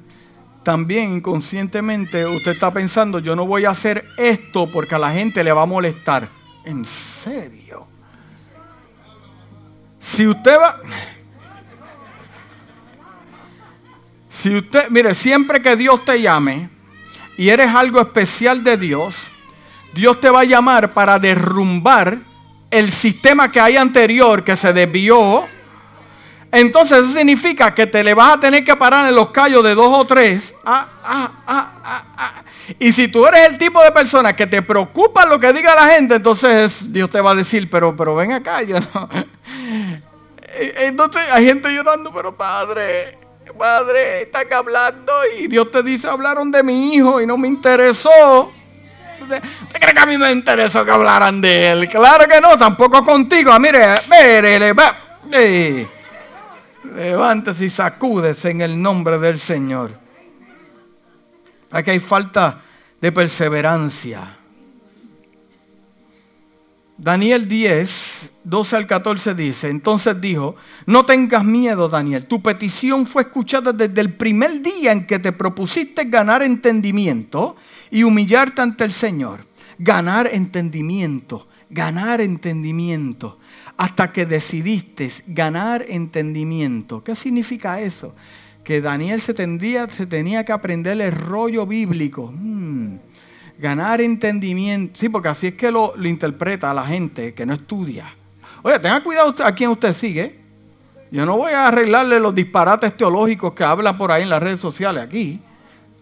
también inconscientemente usted está pensando, yo no voy a hacer esto porque a la gente le va a molestar. ¿En serio? Si usted va... Si usted, mire, siempre que Dios te llame y eres algo especial de Dios, Dios te va a llamar para derrumbar el sistema que hay anterior que se desvió. Entonces eso significa que te le vas a tener que parar en los callos de dos o tres. Ah, ah, ah, Y si tú eres el tipo de persona que te preocupa lo que diga la gente, entonces Dios te va a decir, pero, pero ven acá, yo no. Entonces hay gente llorando, pero padre, padre, están hablando y Dios te dice, hablaron de mi hijo y no me interesó. ¿Te, crees que a mí me interesó que hablaran de él? Claro que no, tampoco contigo. Ah, mire, mire, va. Levántese y sacúdese en el nombre del Señor. Aquí hay falta de perseverancia. Daniel 10, 12 al 14 dice, entonces dijo, no tengas miedo Daniel, tu petición fue escuchada desde el primer día en que te propusiste ganar entendimiento y humillarte ante el Señor. Ganar entendimiento, ganar entendimiento, hasta que decidiste ganar entendimiento. ¿Qué significa eso? Que Daniel se, se tenía que aprender el rollo bíblico. Hmm. Ganar entendimiento. Sí, porque así es que lo, interpreta a la gente que no estudia. Oye, tenga cuidado a quien usted sigue. Yo no voy a arreglarle los disparates teológicos que hablan por ahí en las redes sociales aquí.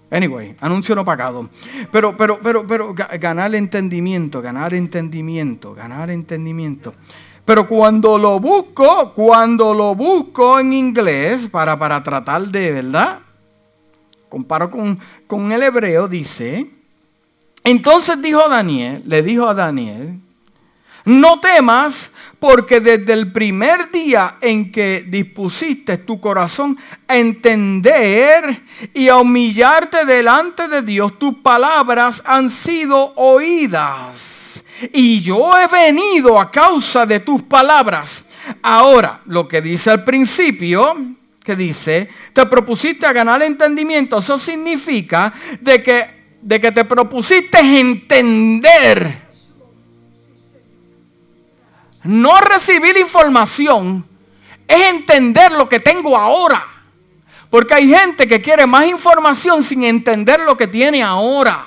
Anyway, anuncio no pagado. Pero, pero, pero, pero, ganar entendimiento, ganar entendimiento, ganar entendimiento. Pero cuando lo busco, cuando lo busco en inglés para, para tratar de, ¿verdad? Comparo con, con el hebreo, dice, entonces dijo Daniel, le dijo a Daniel, no temas porque desde el primer día en que dispusiste tu corazón a entender y a humillarte delante de Dios, tus palabras han sido oídas. Y yo he venido a causa de tus palabras. Ahora, lo que dice al principio, que dice, te propusiste a ganar entendimiento, eso significa de que de que te propusiste entender. No recibir información es entender lo que tengo ahora. Porque hay gente que quiere más información sin entender lo que tiene ahora.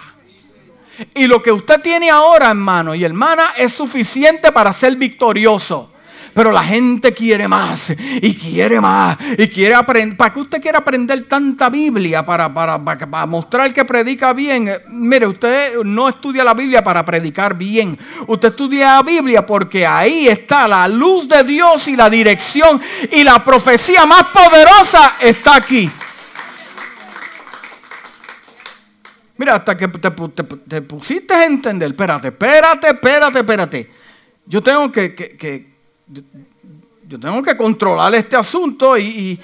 Y lo que usted tiene ahora, hermano y hermana, es suficiente para ser victorioso. Pero la gente quiere más y quiere más y quiere aprender. ¿Para qué usted quiere aprender tanta Biblia? Para, para, mostrar que predica bien. Mire, usted no estudia la Biblia para predicar bien. Usted estudia la Biblia porque ahí está la luz de Dios y la dirección y la profecía más poderosa está aquí. Mira, hasta que te, te, pusiste a entender, espérate, espérate, espérate, espérate. Yo tengo que yo tengo que controlar este asunto y,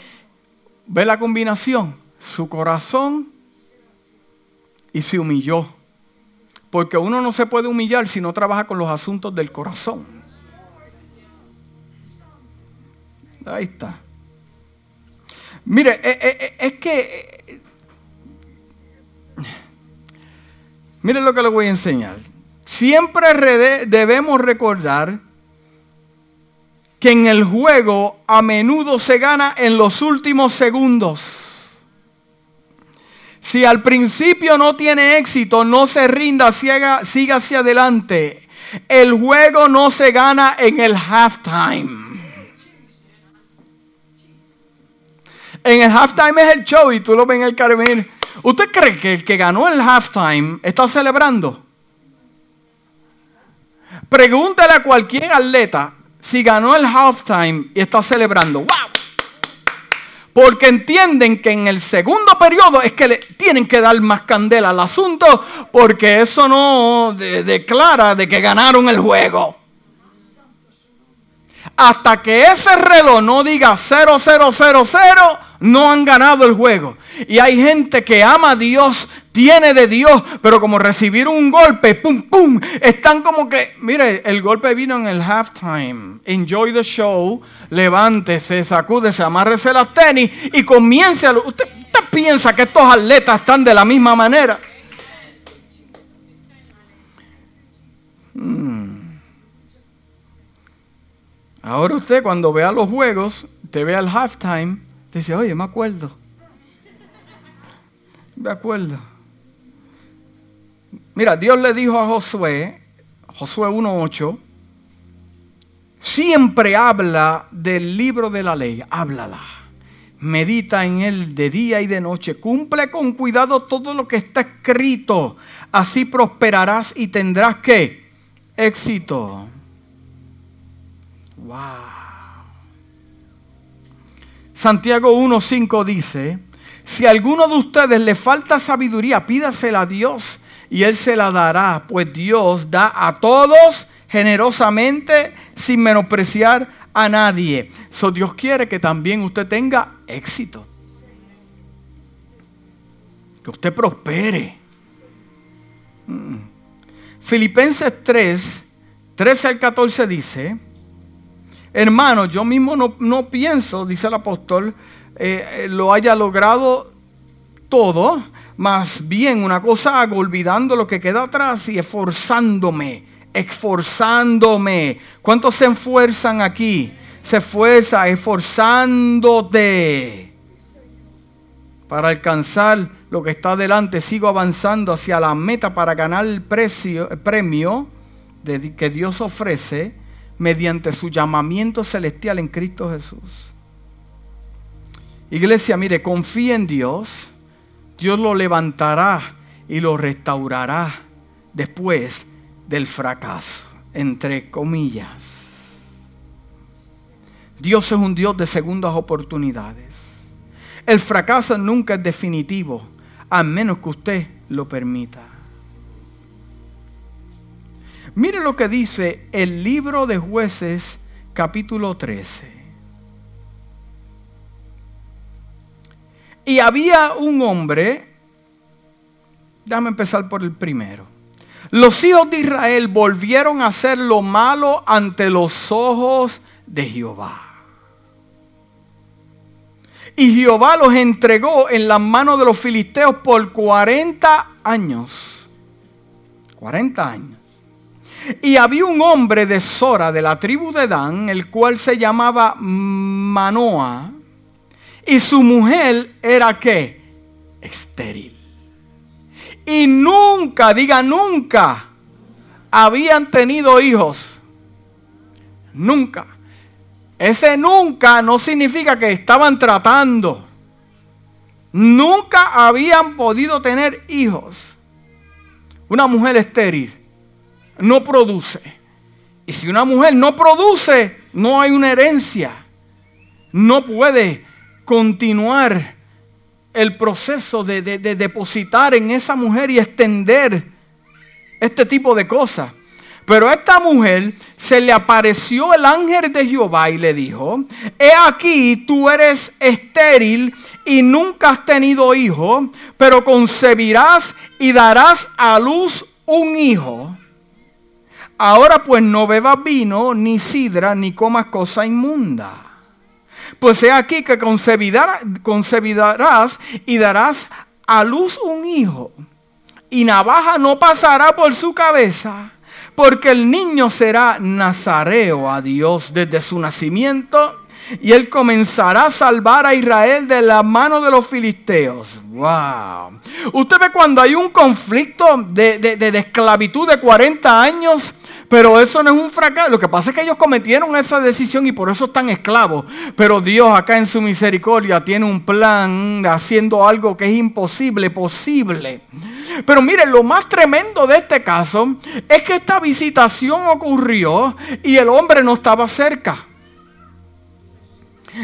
ve la combinación. Su corazón y se humilló. Porque uno no se puede humillar si no trabaja con los asuntos del corazón. Ahí está. Mire, eh, eh, eh, es que... Mire lo que le voy a enseñar. Siempre debemos recordar que en el juego a menudo se gana en los últimos segundos. Si al principio no tiene éxito, no se rinda, siga, siga hacia adelante. El juego no se gana en el halftime. En el halftime es el show y tú lo ves en el Carmen. ¿Usted cree que el que ganó el halftime está celebrando? Pregúntale a cualquier atleta si ganó el halftime y está celebrando, ¡wow! Porque entienden que en el segundo periodo es que le tienen que dar más candela al asunto, porque eso no declara de que ganaron el juego. Hasta que ese reloj no diga 0, 0, 0, 0, no han ganado el juego. Y hay gente que ama a Dios, tiene de Dios, pero como recibieron un golpe, pum, pum, están como que, mire, el golpe vino en el halftime. Enjoy the show, levántese, sacúdese, amárrese las tenis y comience a... Usted, usted piensa que estos atletas están de la misma manera. Hmm. Ahora usted cuando vea los juegos, te ve al halftime, te dice, oye, me acuerdo. Me acuerdo. Mira, Dios le dijo a Josué, Josué 1.8, siempre habla del libro de la ley, háblala. Medita en él de día y de noche. Cumple con cuidado todo lo que está escrito. Así prosperarás y tendrás que éxito. Wow. Santiago 1.5 dice, si a alguno de ustedes le falta sabiduría, pídasela a Dios y Él se la dará, pues Dios da a todos generosamente sin menospreciar a nadie. So Dios quiere que también usted tenga éxito. Que usted prospere. Mm. Filipenses 3, 13 al 14 dice, hermano, yo mismo no, pienso, dice el apóstol, eh, lo haya logrado todo, más bien una cosa hago, olvidando lo que queda atrás y esforzándome, esforzándome. ¿Cuántos se esfuerzan aquí? Se esfuerza esforzándote para alcanzar lo que está adelante. Sigo avanzando hacia la meta para ganar el, precio, el premio que Dios ofrece mediante su llamamiento celestial en Cristo Jesús. Iglesia, mire, confía en Dios Dios lo levantará y lo restaurará después del fracaso, entre comillas. Dios es un Dios de segundas oportunidades. El fracaso nunca es definitivo, a menos que usted lo permita. Mire lo que dice el libro de jueces capítulo 13. Y había un hombre, déjame empezar por el primero. Los hijos de Israel volvieron a hacer lo malo ante los ojos de Jehová. Y Jehová los entregó en las manos de los filisteos por 40 años. 40 años. Y había un hombre de Sora, de la tribu de Dan, el cual se llamaba Manoah y su mujer era qué? Estéril. Y nunca, diga nunca, habían tenido hijos. Nunca. Ese nunca no significa que estaban tratando. Nunca habían podido tener hijos. Una mujer estéril no produce. Y si una mujer no produce, no hay una herencia. No puede continuar el proceso de, depositar en esa mujer y extender este tipo de cosas. Pero a esta mujer se le apareció el ángel de Jehová y le dijo, he aquí tú eres estéril y nunca has tenido hijo, pero concebirás y darás a luz un hijo. Ahora pues no bebas vino, ni sidra, ni comas cosa inmunda pues he aquí que concebirás y darás a luz un hijo. Y navaja no pasará por su cabeza, porque el niño será nazareo a Dios desde su nacimiento y él comenzará a salvar a Israel de la mano de los filisteos. Wow. Usted ve cuando hay un conflicto de, de, esclavitud de 40 años, pero eso no es un fracaso. Lo que pasa es que ellos cometieron esa decisión y por eso están esclavos. Pero Dios acá en su misericordia tiene un plan haciendo algo que es imposible, posible. Pero mire, lo más tremendo de este caso es que esta visitación ocurrió y el hombre no estaba cerca.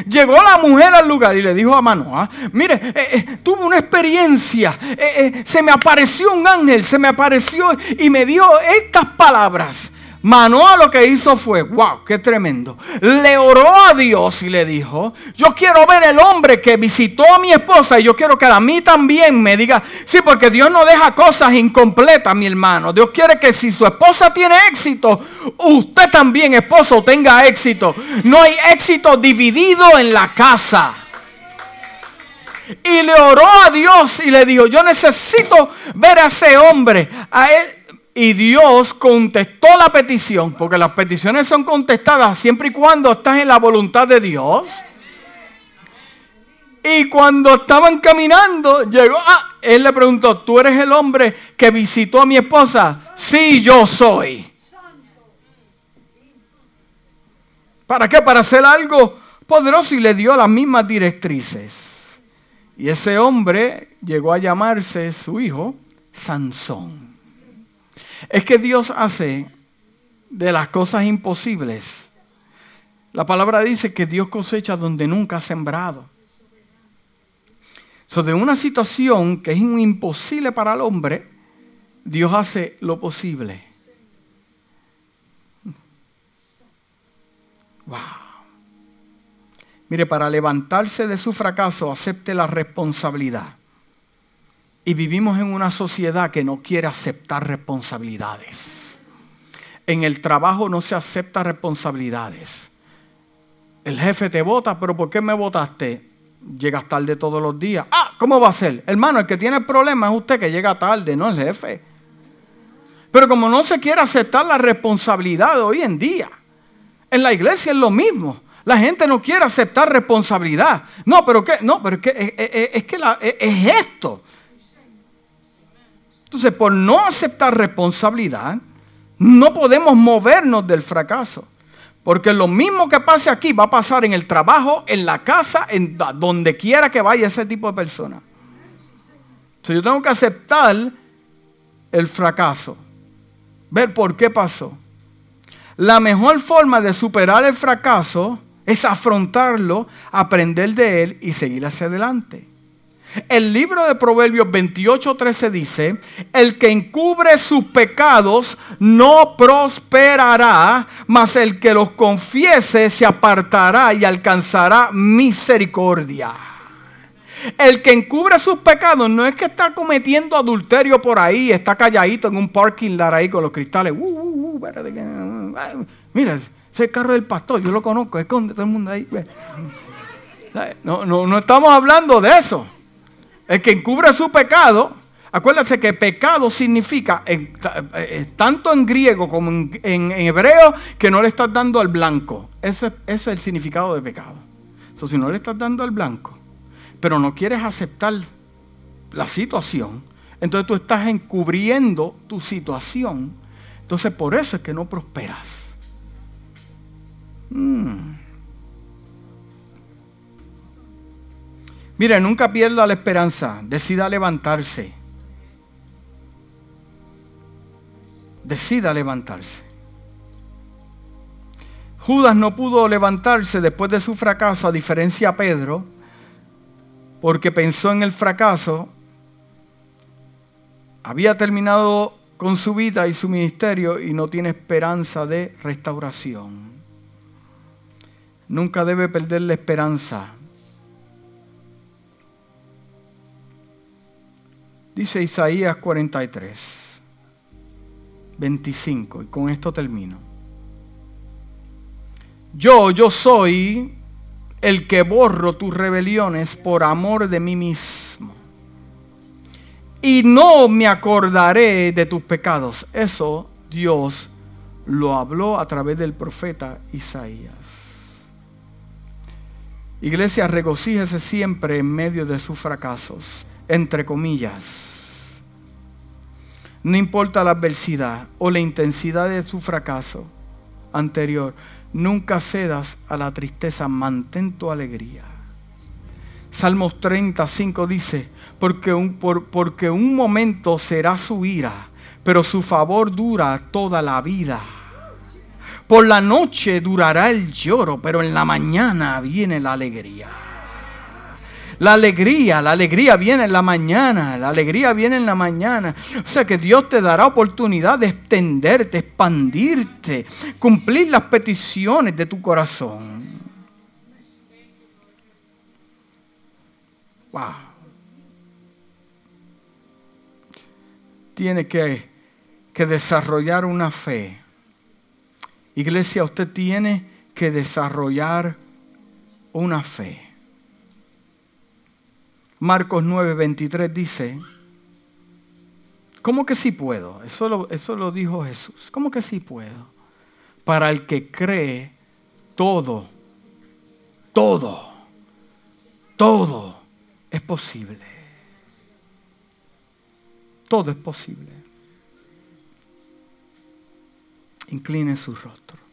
Llegó la mujer al lugar y le dijo a Manoah, mire, eh, eh, tuve una experiencia, eh, se me apareció un ángel, se me apareció y me dio estas palabras. Manoa lo que hizo fue, wow, qué tremendo. Le oró a Dios y le dijo, yo quiero ver el hombre que visitó a mi esposa y yo quiero que a mí también me diga, sí, porque Dios no deja cosas incompletas, mi hermano. Dios quiere que si su esposa tiene éxito, usted también, esposo, tenga éxito. No hay éxito dividido en la casa. Y le oró a Dios y le dijo, yo necesito ver a ese hombre. A él, y Dios contestó la petición, porque las peticiones son contestadas siempre y cuando estás en la voluntad de Dios. Y cuando estaban caminando, llegó, ah, él le preguntó, ¿tú eres el hombre que visitó a mi esposa? Sí, yo soy. ¿Para qué? Para hacer algo poderoso y le dio las mismas directrices. Y ese hombre llegó a llamarse su hijo Sansón. Es que Dios hace de las cosas imposibles. La palabra dice que Dios cosecha donde nunca ha sembrado. So, de una situación que es imposible para el hombre, Dios hace lo posible. Wow. Mire, para levantarse de su fracaso, acepte la responsabilidad. Y vivimos en una sociedad que no quiere aceptar responsabilidades. En el trabajo no se acepta responsabilidades. El jefe te vota, pero ¿por qué me votaste? Llegas tarde todos los días. Ah, ¿cómo va a ser? Hermano, el que tiene el problema es usted que llega tarde, no el jefe. Pero como no se quiere aceptar la responsabilidad hoy en día, en la iglesia es lo mismo. La gente no quiere aceptar responsabilidad. No, pero ¿qué? No, pero es es, que es esto. Entonces, por no aceptar responsabilidad, no podemos movernos del fracaso. Porque lo mismo que pase aquí va a pasar en el trabajo, en la casa, en donde quiera que vaya ese tipo de persona. Entonces yo tengo que aceptar el fracaso. Ver por qué pasó. La mejor forma de superar el fracaso es afrontarlo, aprender de él y seguir hacia adelante. El libro de Proverbios 28:13 dice, el que encubre sus pecados no prosperará, mas el que los confiese se apartará y alcanzará misericordia. El que encubre sus pecados no es que está cometiendo adulterio por ahí, está calladito en un parking lot ahí con los cristales. Uh, uh, uh, mira, ese carro del pastor, yo lo conozco, esconde todo el mundo ahí. No, no, no estamos hablando de eso. El que encubre su pecado, acuérdense que pecado significa, eh, eh, tanto en griego como en, hebreo, que no le estás dando al blanco. Eso, es el significado de pecado. So, si no le estás dando al blanco, pero no quieres aceptar la situación, entonces tú estás encubriendo tu situación. Entonces por eso es que no prosperas. Hmm. Mire, nunca pierda la esperanza. Decida levantarse. Decida levantarse. Judas no pudo levantarse después de su fracaso, a diferencia de Pedro, porque pensó en el fracaso. Había terminado con su vida y su ministerio y no tiene esperanza de restauración. Nunca debe perder la esperanza. Dice Isaías 43, 25, y con esto termino. Yo, yo soy el que borro tus rebeliones por amor de mí mismo. Y no me acordaré de tus pecados. Eso Dios lo habló a través del profeta Isaías. Iglesia, regocíjese siempre en medio de sus fracasos entre comillas. No importa la adversidad o la intensidad de su fracaso anterior, nunca cedas a la tristeza, mantén tu alegría. Salmos 35 dice, porque un, porque un momento será su ira, pero su favor dura toda la vida. Por la noche durará el lloro, pero en la mañana viene la alegría. La alegría, la alegría viene en la mañana, la alegría viene en la mañana. O sea que Dios te dará oportunidad de extenderte, expandirte, cumplir las peticiones de tu corazón. Wow. Tiene que, que desarrollar una fe. Iglesia, usted tiene que desarrollar una fe. Marcos 9, 23 dice, ¿cómo que sí puedo? Eso lo, eso lo dijo Jesús. ¿Cómo que sí puedo? Para el que cree, todo, todo, todo es posible. Todo es posible. Incline su rostro.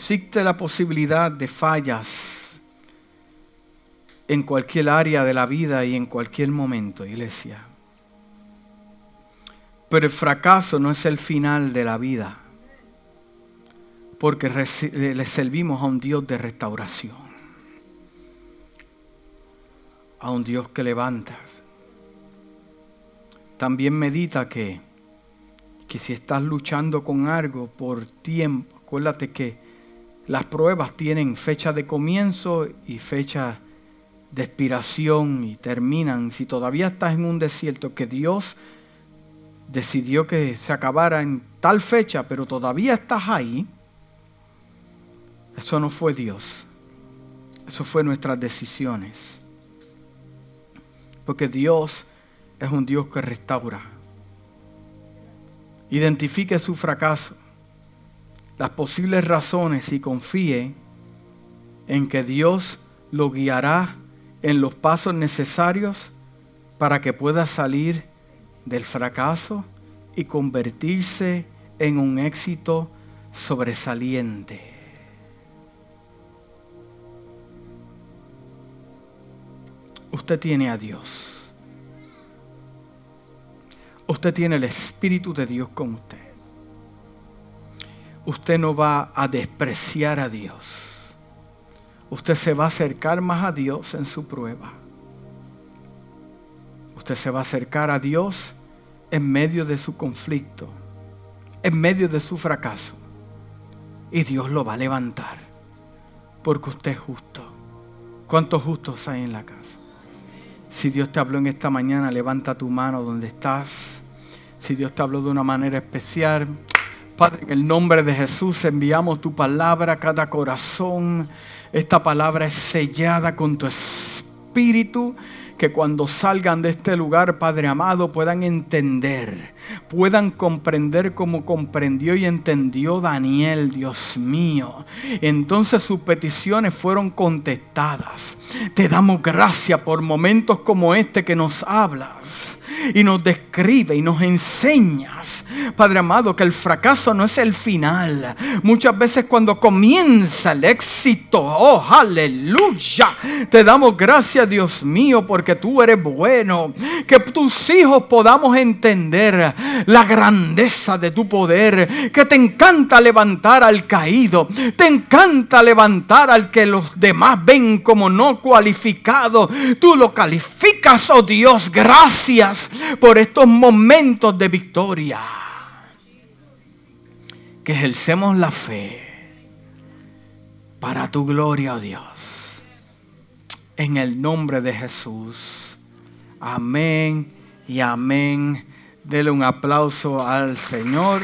Existe la posibilidad de fallas en cualquier área de la vida y en cualquier momento, iglesia. Pero el fracaso no es el final de la vida, porque le servimos a un Dios de restauración, a un Dios que levanta. También medita que, que si estás luchando con algo por tiempo, acuérdate que las pruebas tienen fecha de comienzo y fecha de expiración y terminan. Si todavía estás en un desierto que Dios decidió que se acabara en tal fecha, pero todavía estás ahí, eso no fue Dios. Eso fue nuestras decisiones. Porque Dios es un Dios que restaura. Identifique su fracaso, las posibles razones y confíe en que Dios lo guiará en los pasos necesarios para que pueda salir del fracaso y convertirse en un éxito sobresaliente. Usted tiene a Dios. Usted tiene el Espíritu de Dios con usted. Usted no va a despreciar a Dios. Usted se va a acercar más a Dios en su prueba. Usted se va a acercar a Dios en medio de su conflicto, en medio de su fracaso. Y Dios lo va a levantar, porque usted es justo. ¿Cuántos justos hay en la casa? Si Dios te habló en esta mañana, levanta tu mano donde estás. Si Dios te habló de una manera especial, Padre, en el nombre de Jesús enviamos tu palabra a cada corazón. Esta palabra es sellada con tu espíritu que cuando salgan de este lugar, Padre amado, puedan entender, puedan comprender como comprendió y entendió Daniel, Dios mío. Entonces sus peticiones fueron contestadas. Te damos gracias por momentos como este que nos hablas y nos describe y nos enseñas, Padre amado, que el fracaso no es el final. Muchas veces cuando comienza el éxito, oh, aleluya, te damos gracias, Dios mío, porque tú eres bueno. Que tus hijos podamos entender la grandeza de tu poder, que te encanta levantar al caído, te encanta levantar al que los demás ven como no cualificado. Tú lo calificas, oh Dios, gracias por estos momentos de victoria. Que ejercemos la fe para tu gloria, oh Dios. En el nombre de Jesús. Amén y amén. Dele un aplauso al Señor.